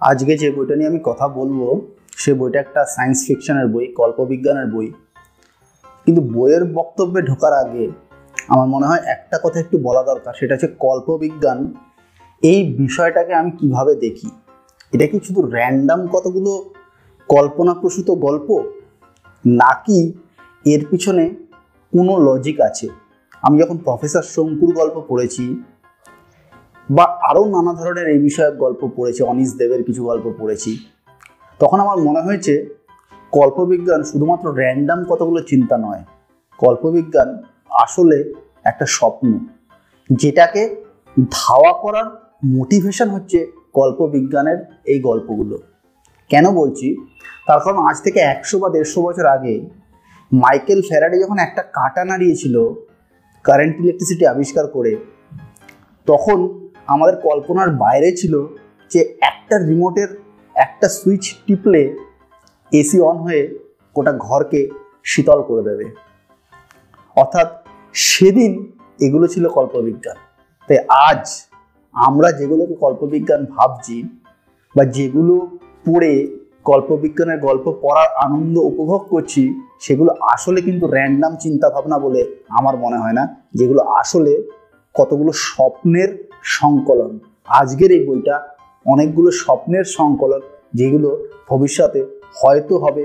আজকে যে বইটা নিয়ে আমি কথা বলব, সে বইটা একটা সায়েন্স ফিকশনের বই, কল্পবিজ্ঞানের বই। কিন্তু বইয়ের বক্তব্যে ঢোকার আগে আমার মনে হয় একটা কথা একটু বলা দরকার, সেটা হচ্ছে কল্পবিজ্ঞান। এই বিষয়টাকে আমি কীভাবে দেখি? এটা কি শুধু র্যান্ডাম কতগুলো কল্পনাপ্রসূত গল্প? নাকি এর পিছনে কোনো লজিক আছে? আমি যখন প্রফেসর শঙ্কুর গল্প পড়েছি বা আরও নানা ধরনের এই বিষয়ক গল্প পড়েছি অনিশ দেবের কিছু গল্প পড়েছি। তখন আমার মনে হয়েছে, কল্পবিজ্ঞান শুধুমাত্র র্যান্ডাম কতগুলো চিন্তা নয়, কল্পবিজ্ঞান আসলে একটা স্বপ্ন, যেটাকে ধাওয়া করার মোটিভেশন হচ্ছে কল্পবিজ্ঞানের এই গল্পগুলো। কেন বলছি? তার কারণ আজ থেকে একশো বা দেড়শো বছর আগে মাইকেল ফ্যারাডে যখন একটা কাটা নাড়িয়েছিল কারেন্ট ইলেকট্রিসিটি আবিষ্কার করে, তখন আমাদের কল্পনার বাইরে ছিল যে একটা রিমোটের একটা সুইচ টিপলে এসি অন হয়ে গোটা ঘরকে শীতল করে দেবে। অর্থাৎ সেদিন এগুলো ছিল কল্পবিজ্ঞান। তাই আজ আমরা যেগুলোকে কল্পবিজ্ঞান ভাবছি বা যেগুলো পড়ে কল্পবিজ্ঞানের গল্প পড়ার আনন্দ উপভোগ করছি, সেগুলো আসলে কিন্তু র্যান্ডাম চিন্তা ভাবনা বলে আমার মনে হয় না। যেগুলো আসলে কতগুলো স্বপ্নের সংকলন। আজকের এই বইটা অনেকগুলো স্বপ্নের সংকলন যেগুলো ভবিষ্যতে হয়তো হবে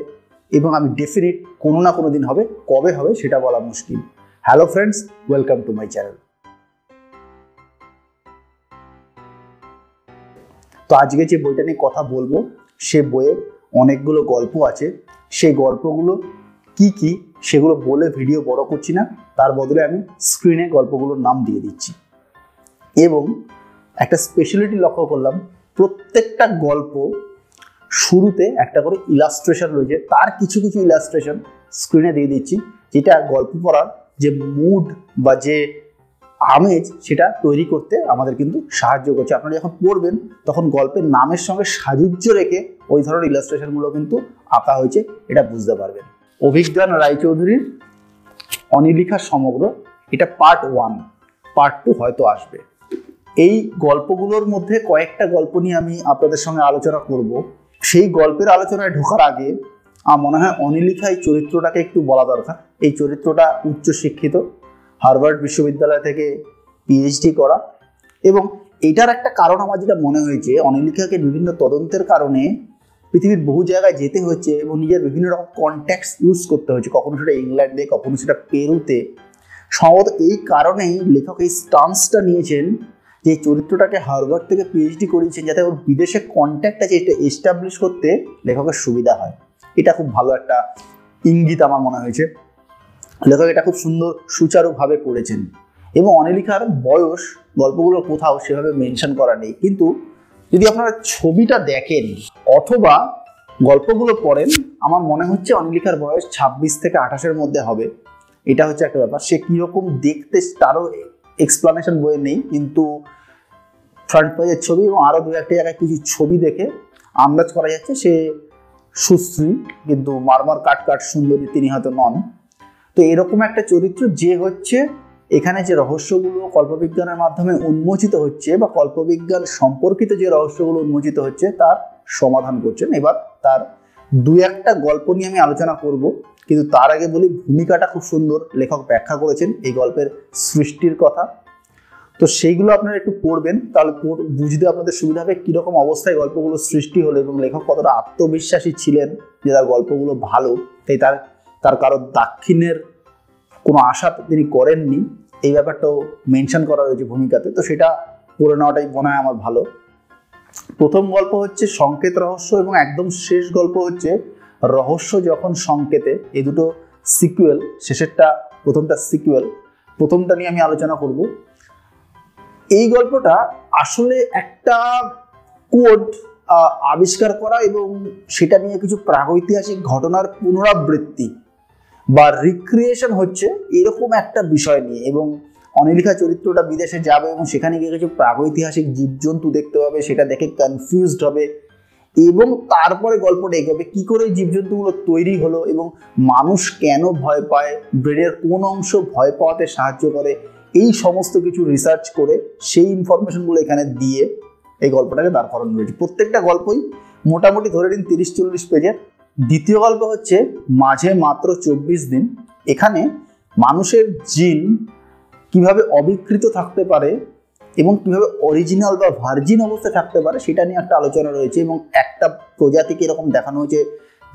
এবং আমি ডেফিনেট কোনো না কোনো দিন হবে, কবে হবে সেটা বলা মুশকিল। Hello friends welcome to my channel তো আজকে যে বইটা নিয়ে কথা বলব, সে বইয়ে অনেকগুলো গল্প আছে। সেই গল্পগুলো কি কি সেগুলো বলে ভিডিও বড় করছি না, তার বদলে আমি স্ক্রিনে গল্পগুলোর নাম দিয়ে দিচ্ছি। এবং একটা স্পেশালিটি লক্ষ্য করলাম, প্রত্যেকটা গল্প শুরুতে একটা করে ইলাস্ট্রেশন রয়েছে, তার কিছু কিছু ইলাস্ট্রেশন স্ক্রিনে দিয়ে দিচ্ছি, যেটা গল্প পড়ার যে মুড বা যে আমেজ, সেটা তৈরি করতে আমাদের কিন্তু সাহায্য করছে। আপনারা যখন পড়বেন, তখন গল্পের নামের সঙ্গে সাযুজ্য রেখে ওই ধরনের ইলাস্ট্রেশনগুলো কিন্তু আঁকা হয়েছে, এটা বুঝতে পারবেন। অভিজ্ঞান রায়চৌধুরীর অনিলিখা সমগ্র, এটা পার্ট ওয়ান পার্ট টু হয়তো আসবে। এই গল্পগুলোর মধ্যে কয়েকটা গল্প নিয়ে আমি আপনাদের সঙ্গে আলোচনা করব। সেই গল্পের আলোচনায় ঢোকার আগে আমার মনে হয় অনিলিখা এই চরিত্রটাকে একটু বলা দরকার। এই চরিত্রটা উচ্চশিক্ষিত, হার্ভার্ড বিশ্ববিদ্যালয় থেকে পিএইচডি করা এবং এটার একটা কারণ আমার যেটা মনে হয়েছে, অনিলিখাকে বিভিন্ন তদন্তের কারণে পৃথিবীর বহু জায়গায় যেতে হচ্ছে এবং নিজের বিভিন্ন রকম কন্ট্যাক্টস ইউজ করতে হয়েছে কখনো সেটা ইংল্যান্ডে, কখনো সেটা পেরুতে। সম্ভবত এই কারণেই লেখক এই স্টান্সটা নিয়েছেন যে চরিত্রটাকে হার্ভার্ড থেকে পিএইচডি করিয়েছেন যাতে ওর বিদেশে কন্ট্যাক্ট আছে এটা এস্টাবলিশ করতে লেখকের সুবিধা হয়। এটা খুব ভালো একটা ইঙ্গিত আমার মনে হয়েছে। লেখক এটা খুব সুন্দর সুচারুভাবে করেছেন। এবং অনিলিখার বয়স গল্পগুলো কোথাও সেভাবে মেনশন করা নেই। কিন্তু যদি আপনারা ছবিটা দেখেন অথবা গল্পগুলো পড়েন, আমার মনে হচ্ছে অনিলিখার বয়স ছাব্বিশ থেকে আঠাশের মধ্যে হবে। এটা হচ্ছে একটা ব্যাপার। সে কীরকম দেখতে তারও এক্সপ্লানেশন বইয়ে নেই, কিন্তু ফ্রন্ট পেজের ছবি এবং আরও দু একটা জায়গায় কিছু ছবি দেখে আন্দাজ করা যাচ্ছে সে সুশ্রী, কিন্তু মারমার কাট কাট সুন্দরী তিনি হয়তো নন। তো এরকম একটা চরিত্র যে হচ্ছে এখানে যে রহস্যগুলো কল্পবিজ্ঞানের মাধ্যমে উন্মোচিত হচ্ছে বা কল্পবিজ্ঞান সম্পর্কিত যে রহস্যগুলো উন্মোচিত হচ্ছে, তার সমাধান করছেন। এবার তার দু একটা গল্প নিয়ে আমি আলোচনা করব, কিন্তু তার আগে বলি ভূমিকাটা খুব সুন্দর। লেখক ব্যাখ্যা করেছেন এই গল্পের সৃষ্টির কথা। তো সেইগুলো আপনারা একটু পড়বেন, তাহলে বুঝতে আপনাদের সুবিধা হবে কীরকম অবস্থায় গল্পগুলো সৃষ্টি হলো এবং লেখক কতটা আত্মবিশ্বাসী ছিলেন যে তার গল্পগুলো ভালো, তাই তার তার কারও দাক্ষিণ্যের কোনো আশা তিনি করেননি। এই ব্যাপারটাও মেনশন করা রয়েছে ভূমিকাতে। তো সেটা পড়ে নেওয়াটাই মনে হয় আমার ভালো। প্রথম গল্প হচ্ছে সংকেত রহস্য এবং একদম শেষ গল্প হচ্ছে রহস্য যখন সংকেতে, এই দুটো সিকুয়েল শেষেরটা, প্রথমটা সিকুয়েল প্রথমটা নিয়ে আমি আলোচনা করব। এই গল্পটা আসলে একটা কোড আবিষ্কার করা এবং সেটা নিয়ে কিছু প্রাগৈতিহাসিক ঘটনার পুনরাবৃত্তি। বা রিক্রিয়েশন হচ্ছে এরকম একটা বিষয় নিয়ে এবং অনিলিখা চরিত্রটা বিদেশে যাবে এবং সেখানে গিয়ে কিছু প্রাগৈতিহাসিক জীবজন্তু দেখতে পাবে, সেটা দেখে কনফিউজড হবে এবং তারপরে গল্পটা এগোবে, কি করে জীবজন্তুগুলো তৈরি হলো এবং মানুষ কেন ভয় পায়, ব্রেনের কোন অংশ ভয় পাওয়াতে সাহায্য করে, এই সমস্ত কিছু রিসার্চ করে সেই ইনফরমেশনগুলো এখানে দিয়ে এই গল্পটাকে দাঁড় করানো রয়েছে প্রত্যেকটা গল্পই মোটামুটি ধরে নিন তিরিশ চল্লিশ পেজের দ্বিতীয় গল্প হচ্ছে মাঝে মাত্র চব্বিশ দিন। এখানে মানুষের জিন কীভাবে অবিকৃত থাকতে পারে এবং কীভাবে অরিজিনাল বা ভার্জিন অবস্থায় থাকতে পারে সেটা নিয়ে একটা আলোচনা রয়েছে এবং একটা প্রজাতিকে এরকম দেখানো হয়েছে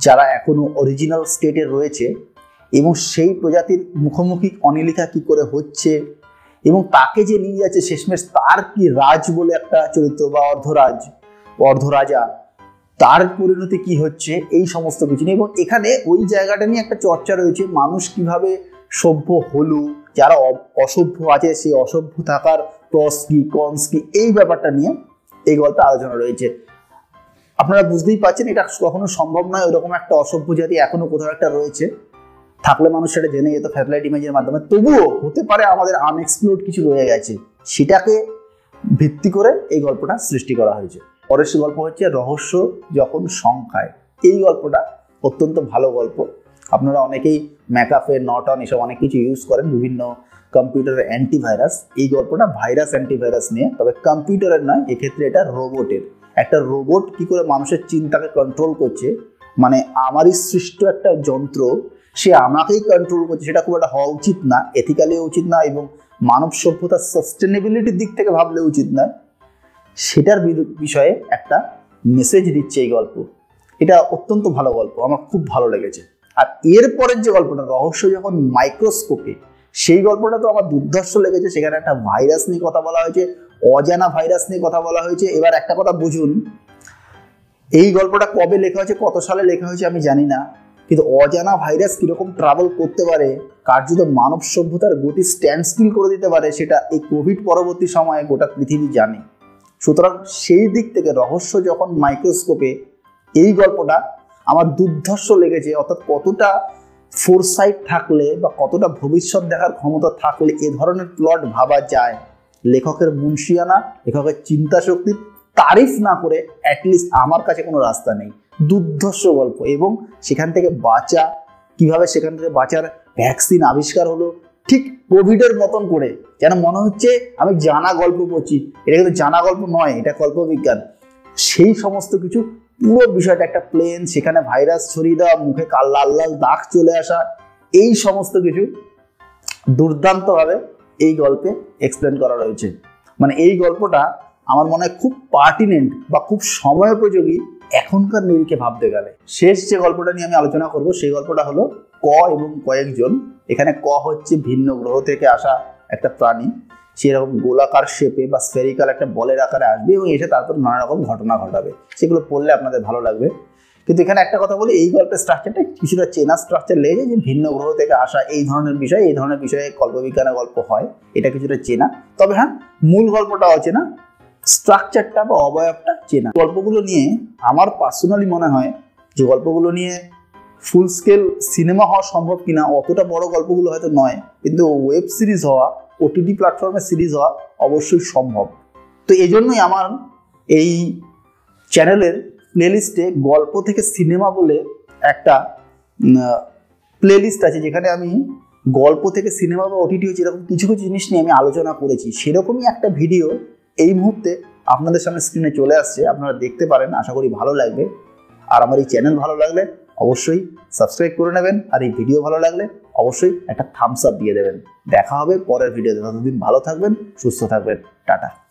যারা এখনও অরিজিনাল স্টেটে রয়েছে এবং সেই প্রজাতির মুখোমুখি অনিলিখা কি করে হচ্ছে এবং তাকে যে নিয়ে যাচ্ছে শেষমেশ তার কি রাজ বলে একটা চরিত্র বা অর্ধরাজ, অর্ধরাজা তার পরিণতি কি হচ্ছে, এই সমস্ত কিছু নিয়ে। এবং এখানে ওই জায়গাটা নিয়ে একটা চর্চা রয়েছে, মানুষ কীভাবে সভ্য হলো, যারা অসভ্য আছে, সেই অসভ্য থাকার প্রস কি কনস কি, এই ব্যাপারটা নিয়ে এই গল্পে আলোচনা রয়েছে। আপনারা বুঝতেই পারছেন, এটা কখনো সম্ভব নয় ওরকম একটা অসভ্য জাতি এখনও কোথাও একটা রয়েছে। থাকলে মানুষ সেটা জেনে যেত স্যাটেলাইট ইমেজের মাধ্যমে। তবুও হতে পারে আমাদের আনএক্সপ্লোর কিছু রয়ে গেছে, সেটাকে ভিত্তি করে এই গল্পটা সৃষ্টি করা হয়েছে। পরের গল্প হচ্ছে রহস্য যখন সংখ্যায়। এই গল্পটা অত্যন্ত ভালো গল্প। আপনারা অনেকেই ম্যাকাফে নটন এসব অনেক কিছু ইউজ করেন, বিভিন্ন কম্পিউটারের অ্যান্টিভাইরাস এই গল্পটা ভাইরাস অ্যান্টিভাইরাস নিয়ে, তবে কম্পিউটারের নয়, এক্ষেত্রে এটা রোবটের একটা রোবট কি করে মানুষের চিন্তাকে কন্ট্রোল করছে? মানে আমারই সৃষ্ট একটা যন্ত্র, সে আমাকেই কন্ট্রোল করছে, সেটা খুব একটা হওয়া উচিত না এথিক্যালিও উচিত না, এবং মানব সভ্যতার সাস্টেনেবিলিটির দিক থেকে ভাবলে উচিত নয়। সেটার বিষয়ে একটা মেসেজ দিচ্ছে এই গল্প। এটা অত্যন্ত ভালো গল্প, আমার খুব ভালো লেগেছে। আর এরপরের যে গল্পটা, রহস্য যখন মাইক্রোস্কোপে সেই গল্পটা তো আমার দুর্ধর্ষ লেগেছে। সেখানে একটা ভাইরাস নিয়ে কথা বলা হয়েছে, অজানা ভাইরাস নিয়ে কথা বলা হয়েছে। এবার একটা কথা বুঝুন, এই গল্পটা কবে লেখা হয়েছে, কত সালে লেখা হয়েছে আমি জানি না, কিন্তু অজানা ভাইরাস কীরকম ট্রাভেল করতে পারে, কার্যত মানব সভ্যতার গতি স্ট্যান্ড স্টিল করে দিতে পারে, সেটা এই কোভিড পরবর্তী সময়ে গোটা পৃথিবী জানে। সুতরাং সেই দিক থেকে রহস্য যখন মাইক্রোস্কোপে এই গল্পটা আমার দুর্ধর্ষ লেগেছে, অর্থাৎ কতটা ফোরসাইট থাকলে বা কতটা ভবিষ্যৎ দেখার ক্ষমতা থাকলে এ ধরনের প্লট ভাবা যায়, লেখকের মুন্সিয়ানা, লেখকের চিন্তা শক্তির তারিফ না করে অ্যাটলিস্ট আমার কাছে কোনো রাস্তা নেই। দুর্ধর্ষ গল্প এবং সেখান থেকে বাঁচা, কীভাবে সেখান থেকে বাঁচার ভ্যাকসিন আবিষ্কার হলো ঠিক কোভিডের মতন করে। যেন মনে হচ্ছে আমি জানা গল্প পড়ছি। এটা কিন্তু জানা গল্প নয়, এটা কল্পবিজ্ঞান। সেই সমস্ত কিছু পুরো বিষয়টা একটা প্লেন সেখানে ভাইরাস ছড়িয়ে দেওয়া, মুখে কাল লাল লাল দাগ চলে আসা, এই সমস্ত কিছু দুর্দান্তভাবে এই গল্পে এক্সপ্লেন করা রয়েছে। মানে এই গল্পটা আমার মনে হয় খুব পার্টিনেন্ট বা খুব সময়োপযোগী এখনকার নিরিখে ভাবতে গেলে। শেষ যে গল্পটা নিয়ে আমি আলোচনা করব, সেই গল্পটা হলো ক এবং কয়েকজন। এখানে ক হচ্ছে ভিন্ন গ্রহ থেকে আসা একটা প্রাণী। সেরকম গোলাকার শেপে বা স্ফেরিক্যাল একটা বলের আকারে আসবে এবং এসে তারপর নানা রকম ঘটনা ঘটাবে। সেগুলো পড়লে আপনাদের ভালো লাগবে। কিন্তু এখানে একটা কথা বলি, এই গল্পের স্ট্রাকচারটা কিছুটা চেনা স্ট্রাকচার লেগেছে যে ভিন্ন গ্রহ থেকে আসা এই ধরনের বিষয়, এই ধরনের বিষয়ে কল্পবিজ্ঞানের গল্প হয়। এটা কিছুটা চেনা। তবে হ্যাঁ মূল গল্পটা অচেনা স্ট্রাকচারটা বা অবয়বটা চেনা। গল্পগুলো নিয়ে আমার পার্সোনালি মনে হয় যে গল্পগুলো নিয়ে ফুল স্কেল সিনেমা হওয়া সম্ভব কিনা, অতটা বড় গল্পগুলো হয়তো নয়, কিন্তু ওয়েব সিরিজ হওয়া ওটিটি প্ল্যাটফর্মে সিরিজ হওয়া অবশ্যই সম্ভব। তো এই জন্যই আমার এই চ্যানেলের প্লেলিস্টে গল্প থেকে সিনেমা বলে একটা প্লেলিস্ট আছে, যেখানে আমি গল্প থেকে সিনেমা বা ওটিটি হচ্ছে এরকম কিছু কিছু জিনিস নিয়ে আমি আলোচনা করেছি। সেরকমই একটা ভিডিও এই মুহূর্তে আপনাদের সামনে স্ক্রিনে চলে আসছে। আপনারা দেখতে পারেন, আশা করি ভালো লাগবে। আর আমার এই চ্যানেল ভালো লাগলে অবশ্যই সাবস্ক্রাইব করে নেবেন। আর এই ভিডিও ভালো লাগলে অবশ্যই একটা থামস আপ দিয়ে দেবেন। দেখা হবে পরের ভিডিওতে ততদিন ভালো থাকবেন, সুস্থ থাকবেন। টাটা।